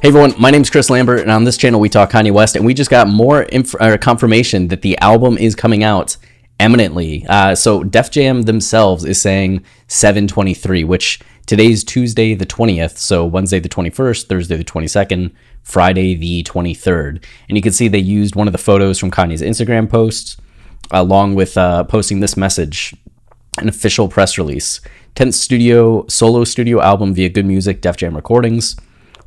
Hey everyone, my name is Chris Lambert, and on this channel we talk Kanye West, and we just got more inf- uh, confirmation that the album is coming out eminently. Uh, so Def Jam themselves is saying 723, which today's Tuesday the 20th, so Wednesday the 21st, Thursday the 22nd, Friday the 23rd. And you can see they used one of the photos from Kanye's Instagram posts, along with uh, posting this message, an official press release. 10th studio solo studio album via Good Music Def Jam Recordings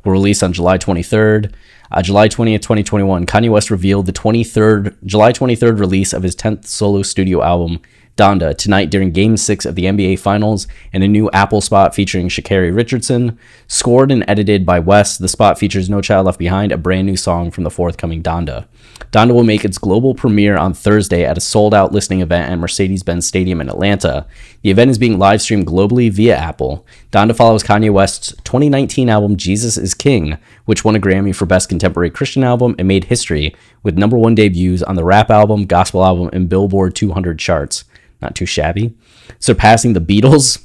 will release on July 23rd. Uh, July 20th, 2021, Kanye West revealed the 23rd, July 23rd release of his 10th solo studio album, Donda, tonight during Game 6 of the NBA Finals and a new Apple spot featuring Sha'Carri Richardson. Scored and edited by West, the spot features No Child Left Behind, a brand new song from the forthcoming Donda. Donda will make its global premiere on Thursday at a sold out listening event at Mercedes Benz Stadium in Atlanta. The event is being live streamed globally via Apple. Donda follows Kanye West's 2019 album Jesus is King, which won a Grammy for Best Contemporary Christian Album and made history with number one debuts on the rap album, gospel album, and Billboard 200 charts. Not too shabby. Surpassing the Beatles,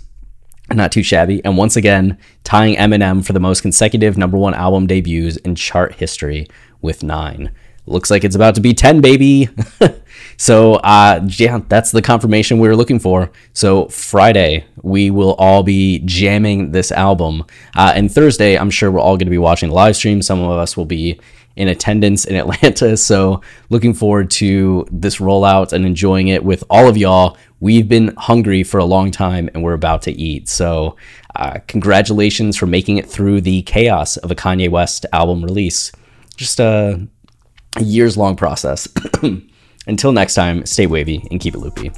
not too shabby. And once again, tying Eminem for the most consecutive number one album debuts in chart history with nine. Looks like it's about to be 10 baby. So uh yeah that's the confirmation we were looking for. So friday we will all be jamming this album. Uh, and thursday i'm sure we're all going to be watching the live stream. Some of us will be in attendance in atlanta. So looking forward to this rollout and enjoying it with all of y'all we've been hungry for a long time and we're about to eat so uh, congratulations for making it through the chaos of a kanye west album release just a years long process. Until next time, stay wavy and keep it loopy.